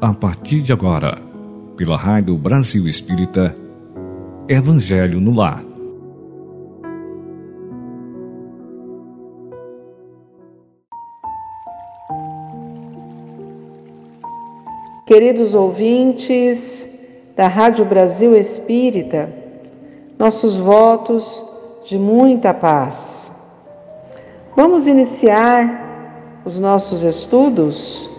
a partir de agora, pela Rádio Brasil Espírita, Evangelho no Lar. Queridos ouvintes da Rádio Brasil Espírita, nossos votos de muita paz. Vamos iniciar os nossos estudos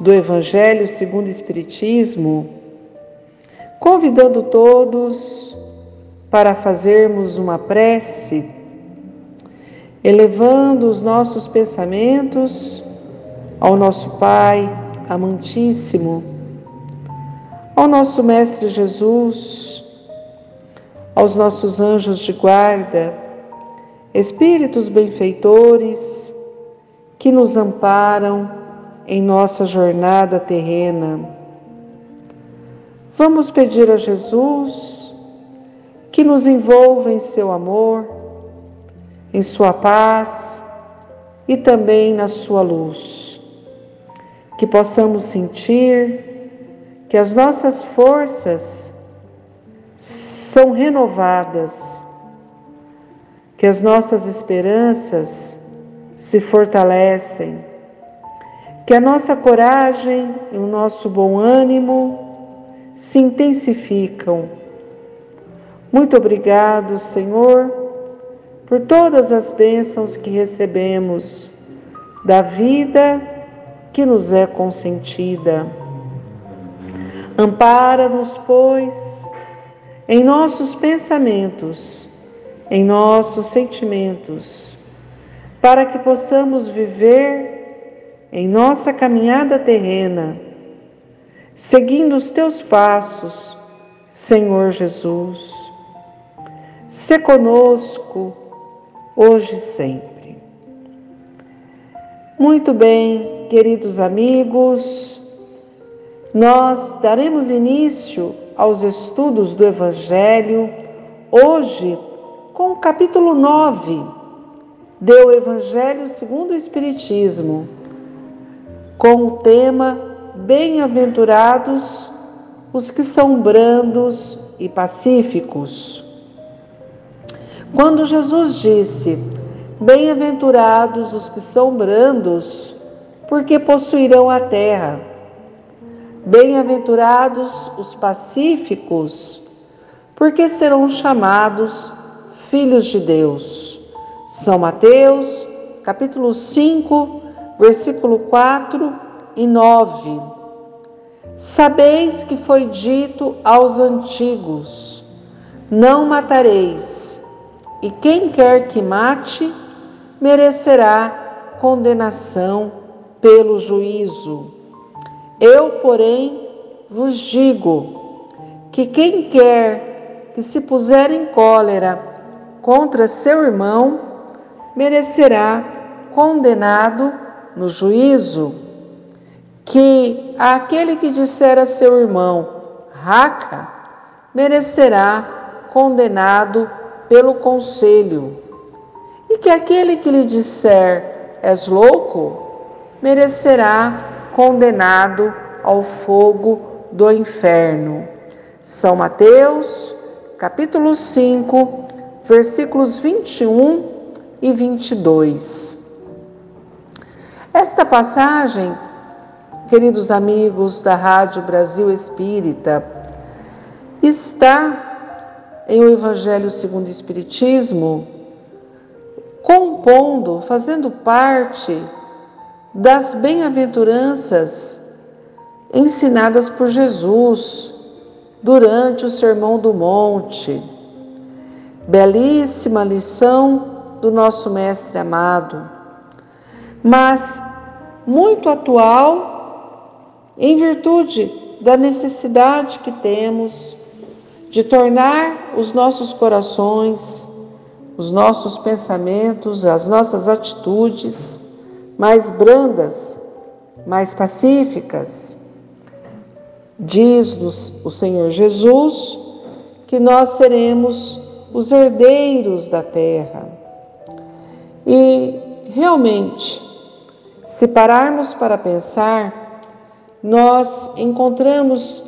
do Evangelho segundo o Espiritismo, convidando todos para fazermos uma prece, elevando os nossos pensamentos ao nosso Pai amantíssimo, ao nosso Mestre Jesus, aos nossos anjos de guarda, espíritos benfeitores que nos amparam em nossa jornada terrena. Vamos pedir a Jesus que nos envolva em seu amor, em sua paz e também na sua luz. Que possamos sentir que as nossas forças são renovadas, que as nossas esperanças se fortalecem que a nossa coragem e o nosso bom ânimo se intensificam. Muito obrigado, Senhor, por todas as bênçãos que recebemos da vida que nos é consentida. Ampara-nos, pois, em nossos pensamentos, em nossos sentimentos, para que possamos viver em nossa caminhada terrena, seguindo os teus passos, Senhor Jesus. Se conosco, hoje e sempre. Muito bem, queridos amigos, nós daremos início aos estudos do Evangelho hoje com o capítulo 9 do Evangelho segundo o Espiritismo com o tema Bem-aventurados os que são brandos e pacíficos. Quando Jesus disse: Bem-aventurados os que são brandos, porque possuirão a terra. Bem-aventurados os pacíficos, porque serão chamados filhos de Deus. São Mateus, capítulo 5, versículo 4 e 9. Sabeis que foi dito aos antigos: Não matareis, e quem quer que mate, merecerá condenação pelo juízo. Eu, porém, vos digo que quem quer que se puser em cólera contra seu irmão, merecerá condenado no juízo que aquele que disser a seu irmão, raca, merecerá condenado pelo conselho, e que aquele que lhe disser, és louco, merecerá condenado ao fogo do inferno. São Mateus, capítulo 5, versículos 21 e 22. Esta passagem, queridos amigos da Rádio Brasil Espírita, está em o Evangelho segundo o Espiritismo, compondo, fazendo parte das bem-aventuranças ensinadas por Jesus durante o Sermão do Monte. Belíssima lição do nosso Mestre amado mas muito atual em virtude da necessidade que temos de tornar os nossos corações, os nossos pensamentos, as nossas atitudes mais brandas, mais pacíficas. Diz-nos o Senhor Jesus que nós seremos os herdeiros da terra. E realmente, se pararmos para pensar, nós encontramos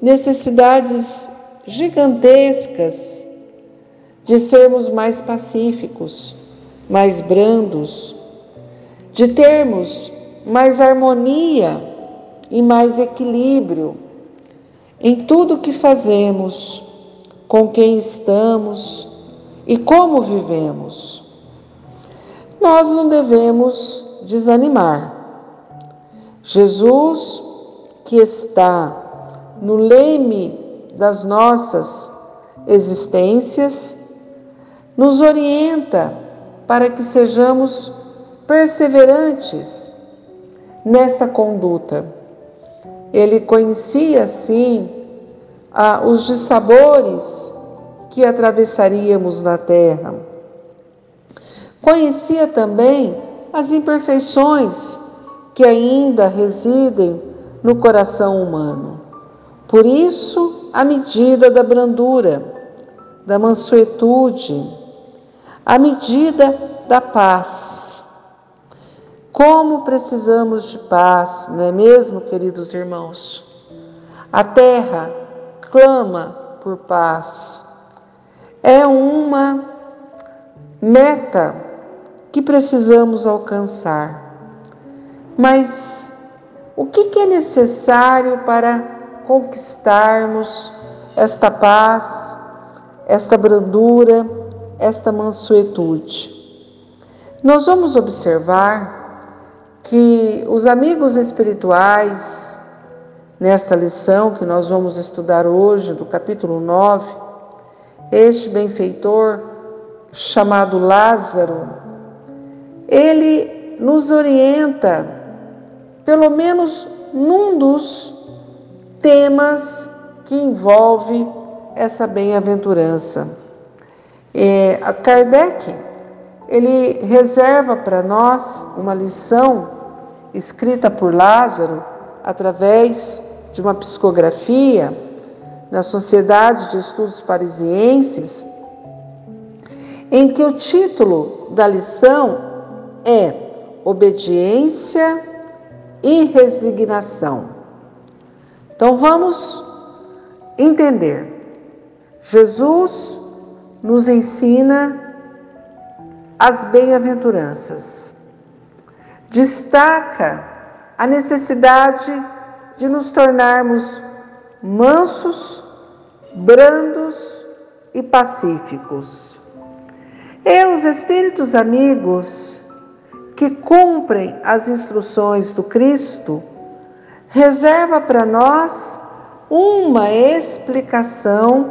necessidades gigantescas de sermos mais pacíficos, mais brandos, de termos mais harmonia e mais equilíbrio em tudo que fazemos, com quem estamos e como vivemos. Nós não devemos desanimar. Jesus, que está no leme das nossas existências, nos orienta para que sejamos perseverantes nesta conduta. Ele conhecia, sim, os dissabores que atravessaríamos na terra. Conhecia também as imperfeições que ainda residem no coração humano. Por isso, a medida da brandura, da mansuetude, a medida da paz. Como precisamos de paz, não é mesmo, queridos irmãos? A terra clama por paz. É uma meta que precisamos alcançar. Mas o que é necessário para conquistarmos esta paz, esta brandura, esta mansuetude? Nós vamos observar que os amigos espirituais, nesta lição que nós vamos estudar hoje, do capítulo 9, este benfeitor chamado Lázaro, ele nos orienta, pelo menos num dos temas que envolve essa bem-aventurança. É, Kardec ele reserva para nós uma lição escrita por Lázaro através de uma psicografia na Sociedade de Estudos Parisienses, em que o título da lição é Obediência e Resignação. Então vamos entender. Jesus nos ensina as bem-aventuranças. Destaca a necessidade de nos tornarmos mansos, brandos e pacíficos. E os espíritos amigos que cumprem as instruções do Cristo reserva para nós uma explicação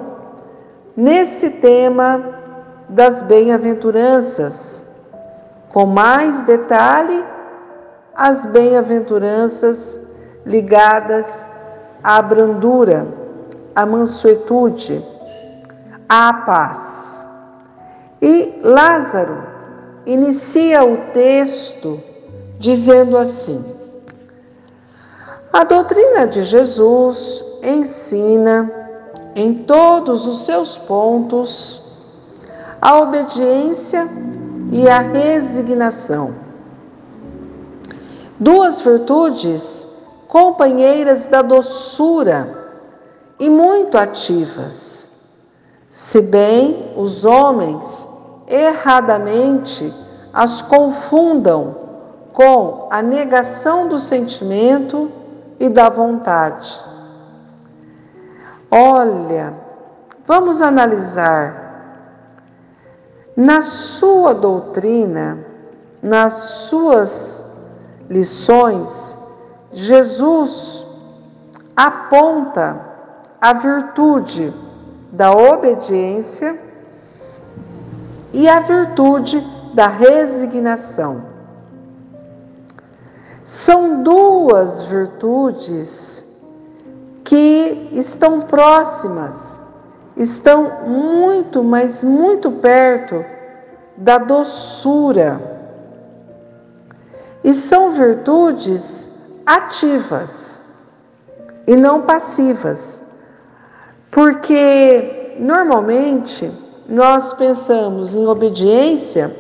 nesse tema das bem-aventuranças, com mais detalhe as bem-aventuranças ligadas à brandura, à mansuetude, à paz. E Lázaro inicia o texto dizendo assim: A doutrina de Jesus ensina em todos os seus pontos a obediência e a resignação. Duas virtudes companheiras da doçura e muito ativas. Se bem os homens erradamente as confundam com a negação do sentimento e da vontade. Olha, vamos analisar na sua doutrina, nas suas lições, Jesus aponta a virtude da obediência e a virtude da resignação. São duas virtudes que estão próximas estão muito, mas muito perto da doçura. E são virtudes ativas e não passivas. Porque normalmente nós pensamos em obediência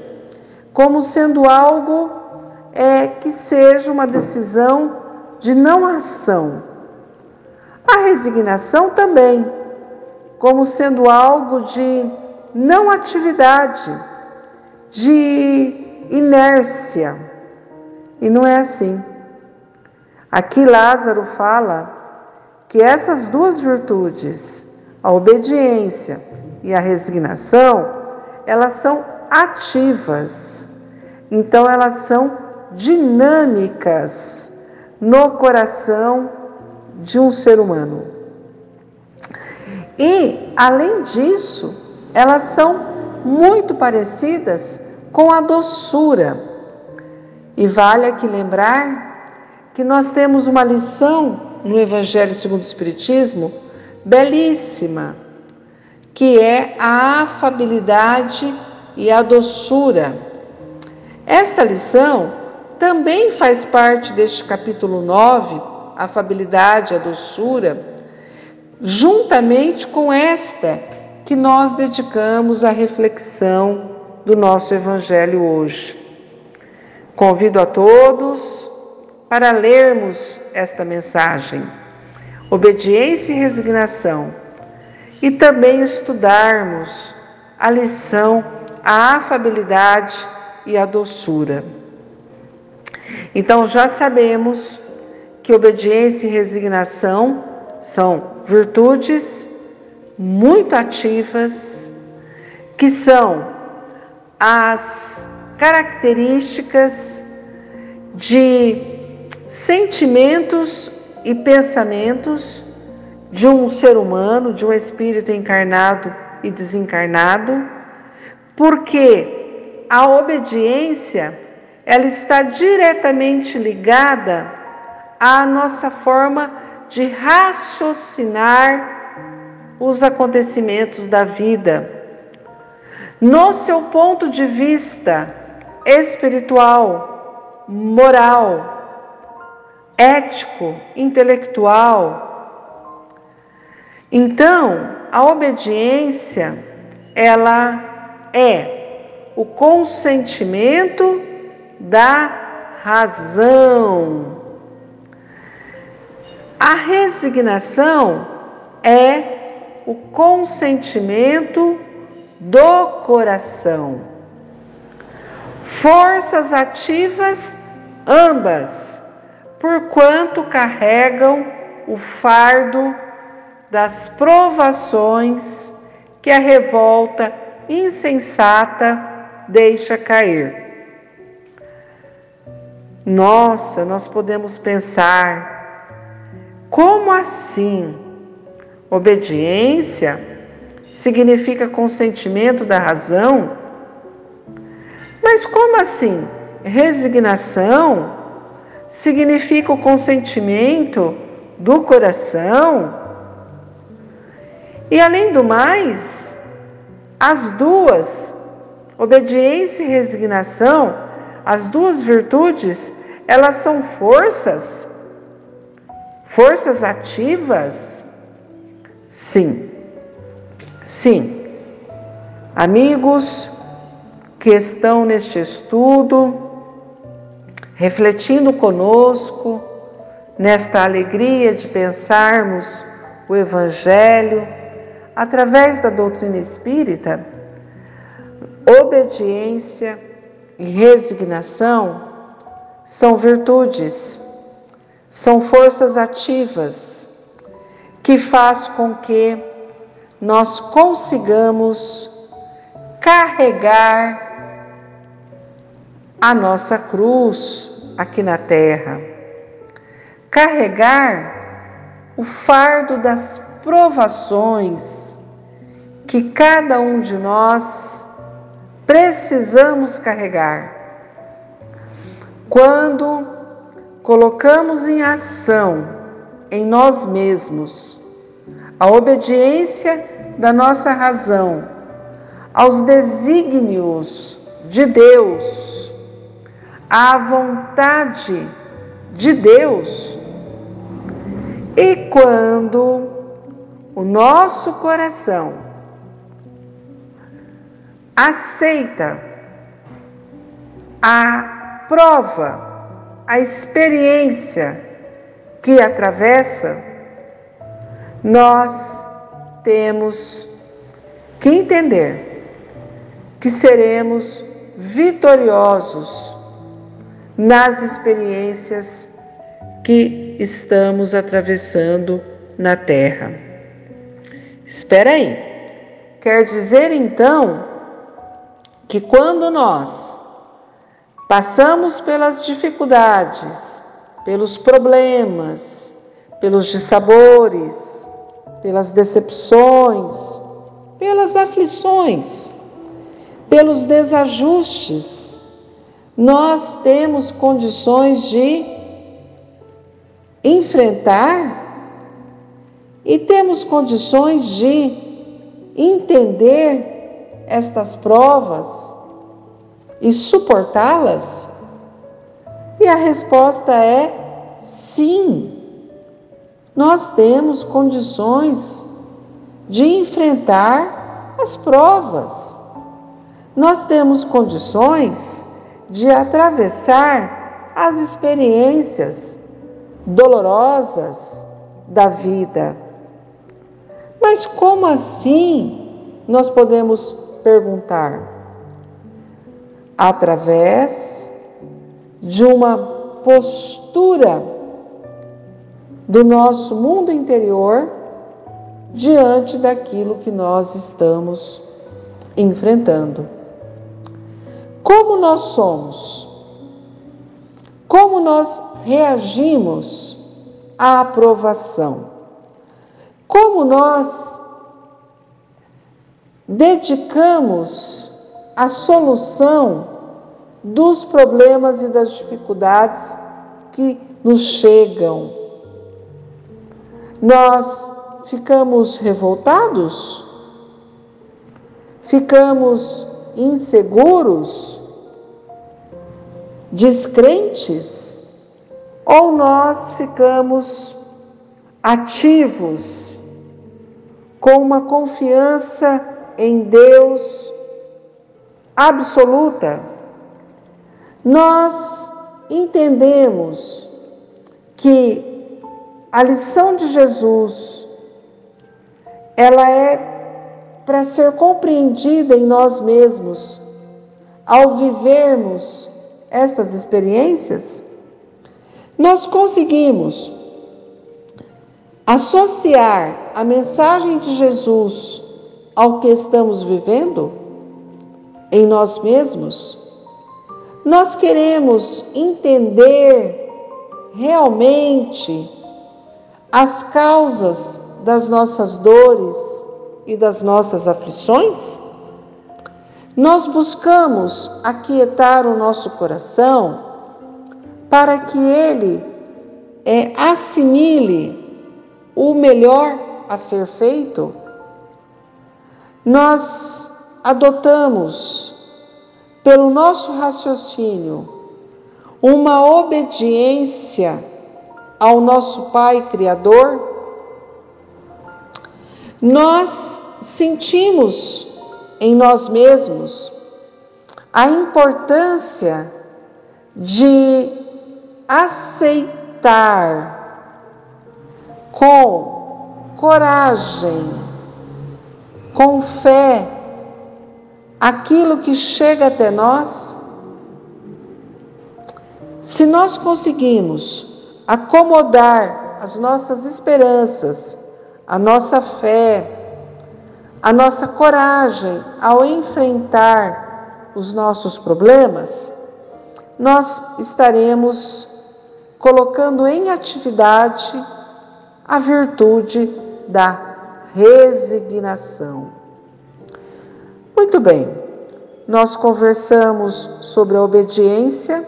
como sendo algo é, que seja uma decisão de não ação. A resignação também, como sendo algo de não atividade, de inércia. E não é assim. Aqui Lázaro fala que essas duas virtudes, a obediência e a resignação, elas são ativas. Então elas são dinâmicas no coração de um ser humano. E, além disso, elas são muito parecidas com a doçura. E vale aqui lembrar que nós temos uma lição no Evangelho segundo o Espiritismo belíssima, que é a afabilidade e a doçura. Esta lição também faz parte deste capítulo 9, a afabilidade e a doçura, juntamente com esta que nós dedicamos à reflexão do nosso Evangelho hoje. Convido a todos para lermos esta mensagem, obediência e resignação, e também estudarmos a lição, a afabilidade e a doçura. Então já sabemos que obediência e resignação são virtudes muito ativas, que são as características de sentimentos e pensamentos de um ser humano, de um espírito encarnado e desencarnado, porque a obediência ela está diretamente ligada à nossa forma de raciocinar os acontecimentos da vida. No seu ponto de vista espiritual, moral, ético, intelectual. Então, a obediência, ela é o consentimento da razão. A resignação é o consentimento do coração. Forças ativas ambas porquanto carregam o fardo das provações que a revolta insensata deixa cair. Nossa, nós podemos pensar, como assim? Obediência significa consentimento da razão? Mas como assim? Resignação significa o consentimento do coração. E além do mais, as duas, obediência e resignação, as duas virtudes, elas são forças, forças ativas. Sim, sim. Amigos que estão neste estudo, refletindo conosco nesta alegria de pensarmos o Evangelho através da doutrina espírita, obediência e resignação são virtudes, são forças ativas que faz com que nós consigamos carregar a nossa cruz aqui na terra. Carregar o fardo das provações que cada um de nós precisamos carregar. Quando colocamos em ação em nós mesmos a obediência da nossa razão aos desígnios de Deus, à vontade de Deus. E quando o nosso coração aceita a prova, a experiência que atravessa, nós temos que entender que seremos vitoriosos nas experiências que estamos atravessando na Terra. Espera aí. Quer dizer então que quando nós passamos pelas dificuldades, pelos problemas, pelos dissabores, pelas decepções, pelas aflições, pelos desajustes, nós temos condições de enfrentar e temos condições de entender estas provas e suportá-las? E a resposta é sim. Nós temos condições de enfrentar as provas. Nós temos condições de atravessar as experiências dolorosas da vida. Mas como assim? Nós podemos perguntar. Através de uma postura do nosso mundo interior diante daquilo que nós estamos enfrentando. Como nós somos? Como nós reagimos à aprovação? Como nós dedicamos a solução dos problemas e das dificuldades que nos chegam? Nós ficamos revoltados? Ficamos inseguros? Descrentes? Ou nós ficamos ativos, com uma confiança em Deus absoluta, nós entendemos que a lição de Jesus ela é para ser compreendida em nós mesmos ao vivermos estas experiências, nós conseguimos associar a mensagem de Jesus ao que estamos vivendo em nós mesmos, nós queremos entender realmente as causas das nossas dores e das nossas aflições? Nós buscamos aquietar o nosso coração para que ele é, assimile o melhor a ser feito, nós adotamos, pelo nosso raciocínio, uma obediência ao nosso Pai Criador, nós sentimos em nós mesmos a importância de aceitar com coragem, com fé, aquilo que chega até nós, se nós conseguimos acomodar as nossas esperanças, a nossa fé, a nossa coragem ao enfrentar os nossos problemas, nós estaremos colocando em atividade a virtude da resignação. Muito bem, nós conversamos sobre a obediência,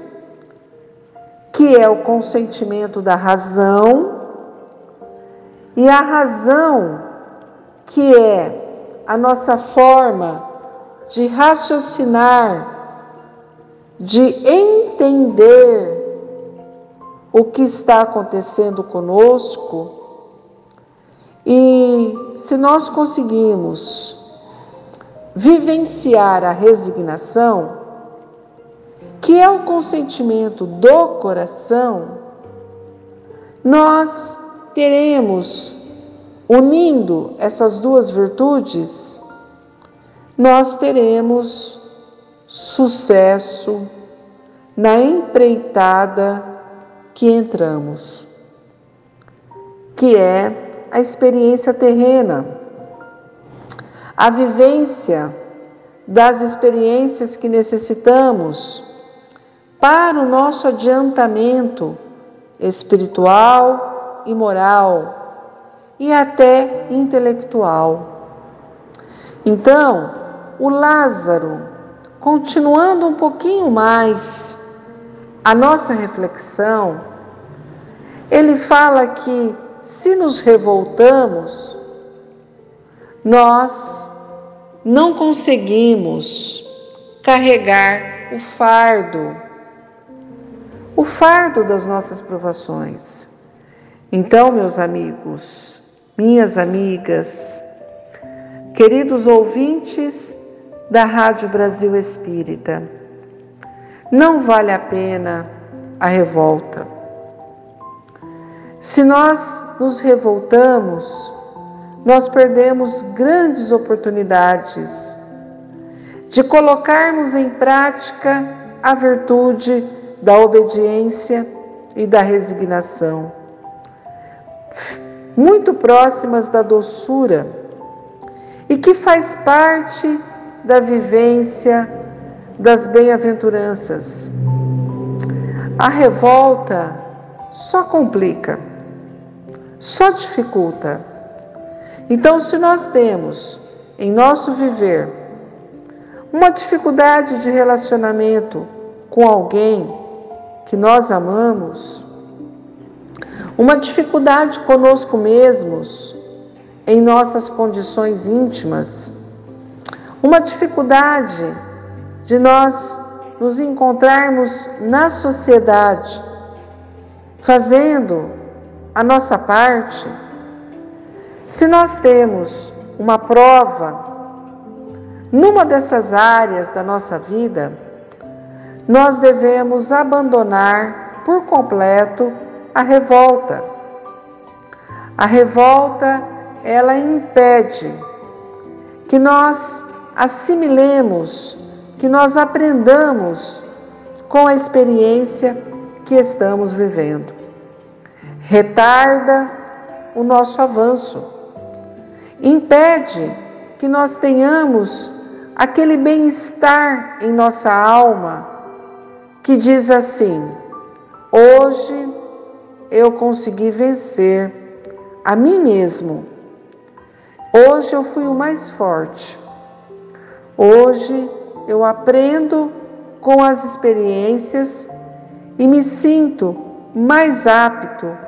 que é o consentimento da razão, e a razão, que é a nossa forma de raciocinar, de entender o que está acontecendo conosco e se nós conseguimos vivenciar a resignação, que é o consentimento do coração, nós teremos, unindo essas duas virtudes, nós teremos sucesso na empreitada que entramos, que é a experiência terrena, a vivência das experiências que necessitamos para o nosso adiantamento espiritual e moral e até intelectual. Então, o Lázaro, continuando um pouquinho mais a nossa reflexão, ele fala que se nos revoltamos, nós não conseguimos carregar o fardo, o fardo das nossas provações. Então, meus amigos, minhas amigas, queridos ouvintes da Rádio Brasil Espírita, não vale a pena a revolta. Se nós nos revoltamos, nós perdemos grandes oportunidades de colocarmos em prática a virtude da obediência e da resignação, muito próximas da doçura e que faz parte da vivência das bem-aventuranças. A revolta só complica, só dificulta. Então, se nós temos em nosso viver uma dificuldade de relacionamento com alguém que nós amamos, uma dificuldade conosco mesmos, em nossas condições íntimas, uma dificuldade de nós nos encontrarmos na sociedade, fazendo a nossa parte, se nós temos uma prova numa dessas áreas da nossa vida, nós devemos abandonar por completo a revolta. A revolta, ela impede que nós assimilemos que nós aprendamos com a experiência que estamos vivendo. Retarda o nosso avanço, impede que nós tenhamos aquele bem-estar em nossa alma que diz assim: hoje eu consegui vencer a mim mesmo. Hoje eu fui o mais forte. Hoje eu aprendo com as experiências e me sinto mais apto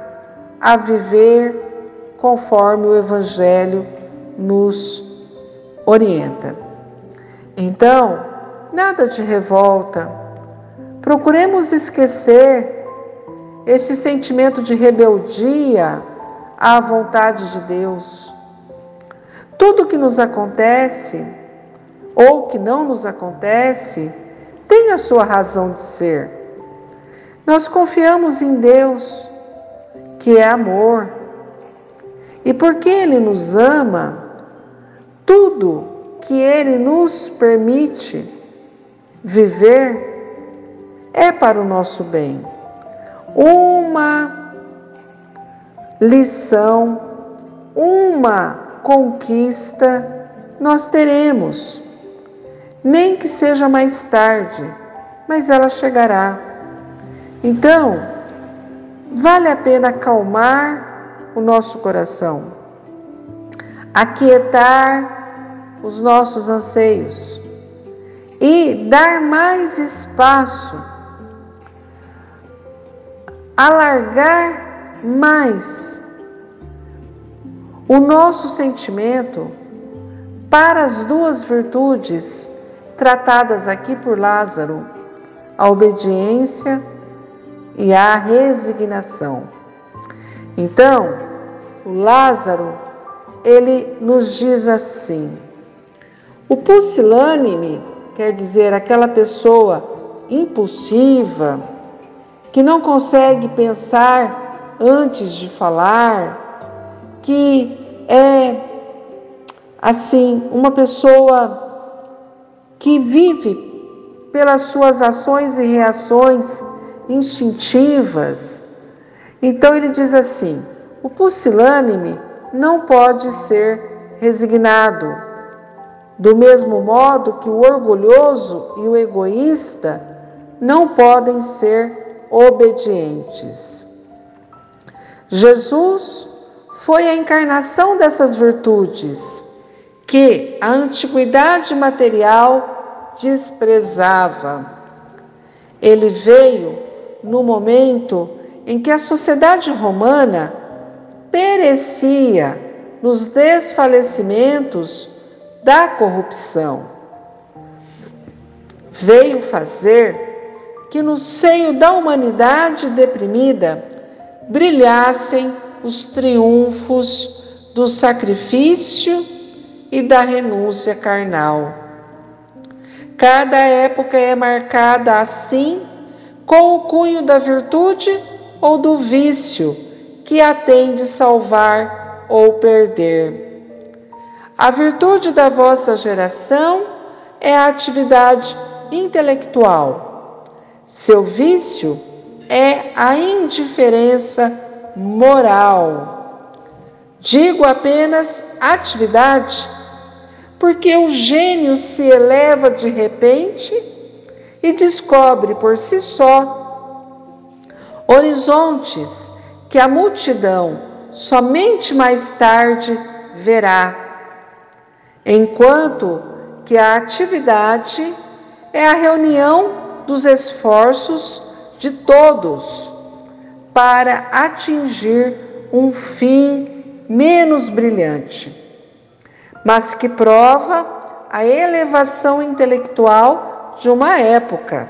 a viver conforme o Evangelho nos orienta. Então, nada de revolta. Procuremos esquecer esse sentimento de rebeldia à vontade de Deus. Tudo que nos acontece ou que não nos acontece, tem a sua razão de ser. Nós confiamos em Deus, que é amor. E porque Ele nos ama, tudo que Ele nos permite viver é para o nosso bem. Uma lição, uma conquista nós teremos nem que seja mais tarde, mas ela chegará. Então, vale a pena acalmar o nosso coração, aquietar os nossos anseios e dar mais espaço, alargar mais o nosso sentimento para as duas virtudes tratadas aqui por Lázaro, a obediência e a resignação. Então, o Lázaro, ele nos diz assim: o pusilânime quer dizer aquela pessoa impulsiva que não consegue pensar antes de falar, que é assim uma pessoa que vive pelas suas ações e reações instintivas. Então ele diz assim: o pusilânime não pode ser resignado, do mesmo modo que o orgulhoso e o egoísta não podem ser obedientes. Jesus foi a encarnação dessas virtudes que a antiguidade material desprezava. Ele veio no momento em que a sociedade romana perecia nos desfalecimentos da corrupção. Veio fazer que no seio da humanidade deprimida brilhassem os triunfos do sacrifício e da renúncia carnal. Cada época é marcada assim com o cunho da virtude ou do vício que a tem de salvar ou perder. A virtude da vossa geração é a atividade intelectual. Seu vício é a indiferença moral. Digo apenas atividade, porque o gênio se eleva de repente e descobre por si só horizontes que a multidão somente mais tarde verá enquanto que a atividade é a reunião dos esforços de todos para atingir um fim menos brilhante, mas que prova a elevação intelectual de uma época.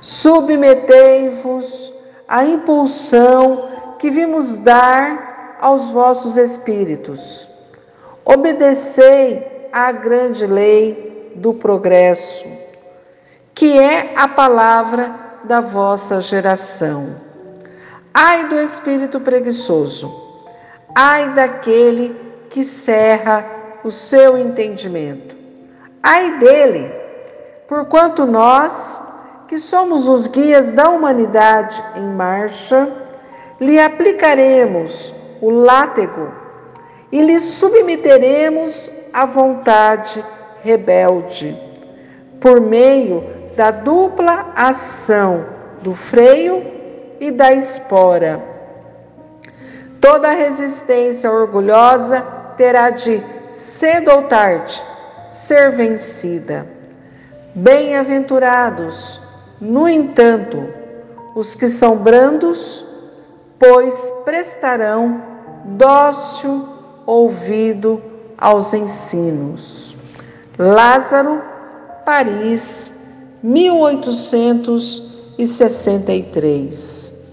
Submetei-vos à impulsão que vimos dar aos vossos espíritos Obedecei à grande lei do progresso, que é a palavra da vossa geração. Ai do espírito preguiçoso, ai daquele que cerra o seu entendimento. Ai dele, porquanto nós, que somos os guias da humanidade em marcha, lhe aplicaremos o látego e lhe submeteremos à vontade rebelde, por meio da dupla ação do freio e da espora. Toda resistência orgulhosa terá de, cedo ou tarde, ser vencida. Bem-aventurados, no entanto, os que são brandos, pois prestarão dócil ouvido aos ensinos. Lázaro, Paris, 1863.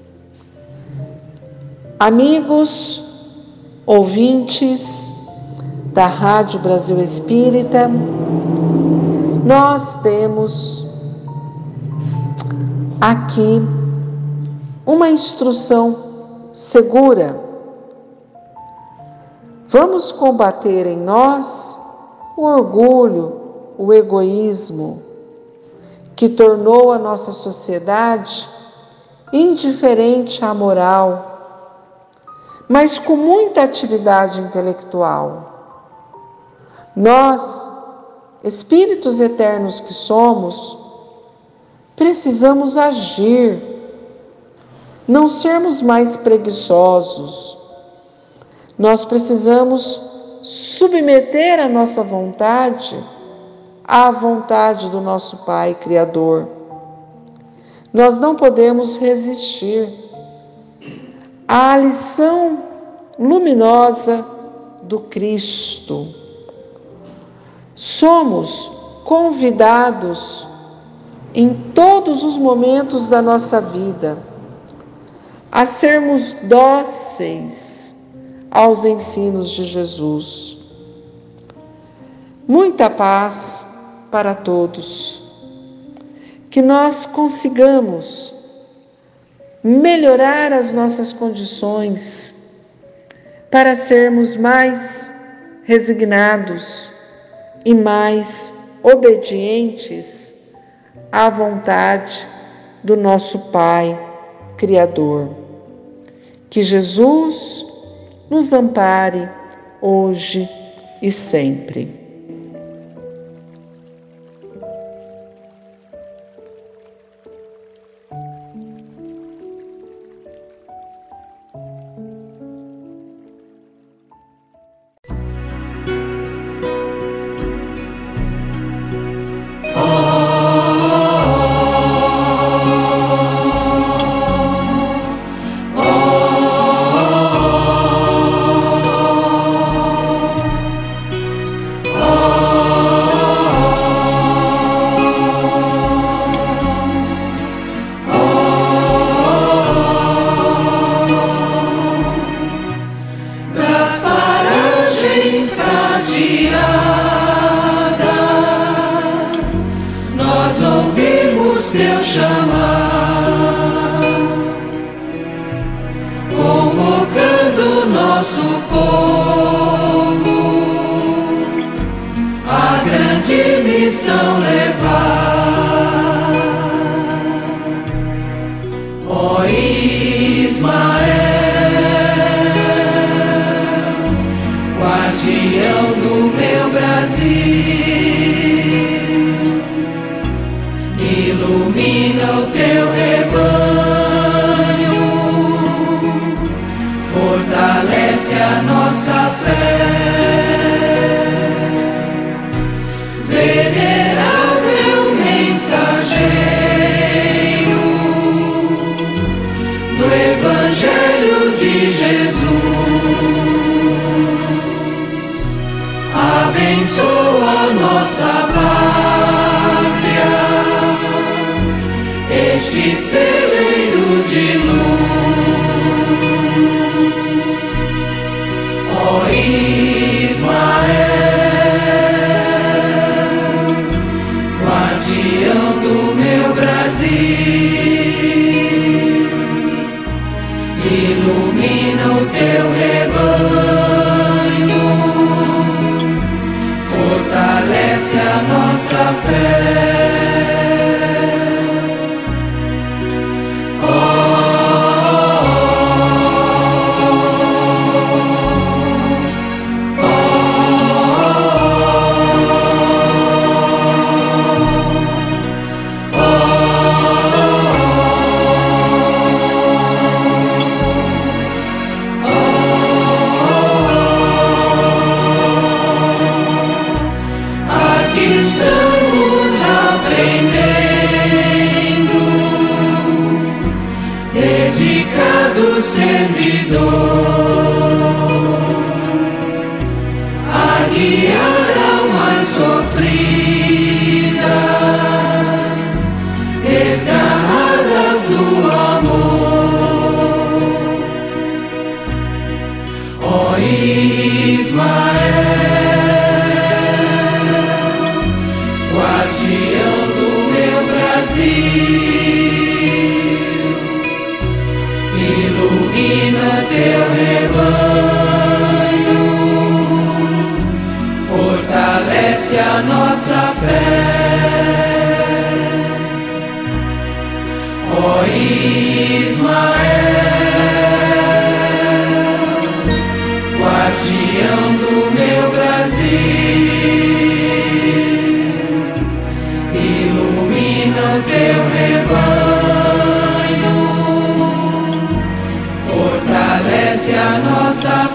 Amigos, ouvintes da Rádio Brasil Espírita, nós temos aqui uma instrução segura Vamos combater em nós o orgulho, o egoísmo, que tornou a nossa sociedade indiferente à moral, mas com muita atividade intelectual. Nós, espíritos eternos que somos, precisamos agir, não sermos mais preguiçosos nós precisamos submeter a nossa vontade à vontade do nosso Pai Criador. Nós não podemos resistir à lição luminosa do Cristo. Somos convidados em todos os momentos da nossa vida a sermos dóceis aos ensinos de Jesus. Muita paz para todos. Que nós consigamos melhorar as nossas condições para sermos mais resignados e mais obedientes à vontade do nosso Pai Criador. Que Jesus nos ampare hoje e sempre. É a nossa fé. Ó oh Ismael, guardião do meu Brasil, ilumina o teu rebanho, fortalece a nossa fé.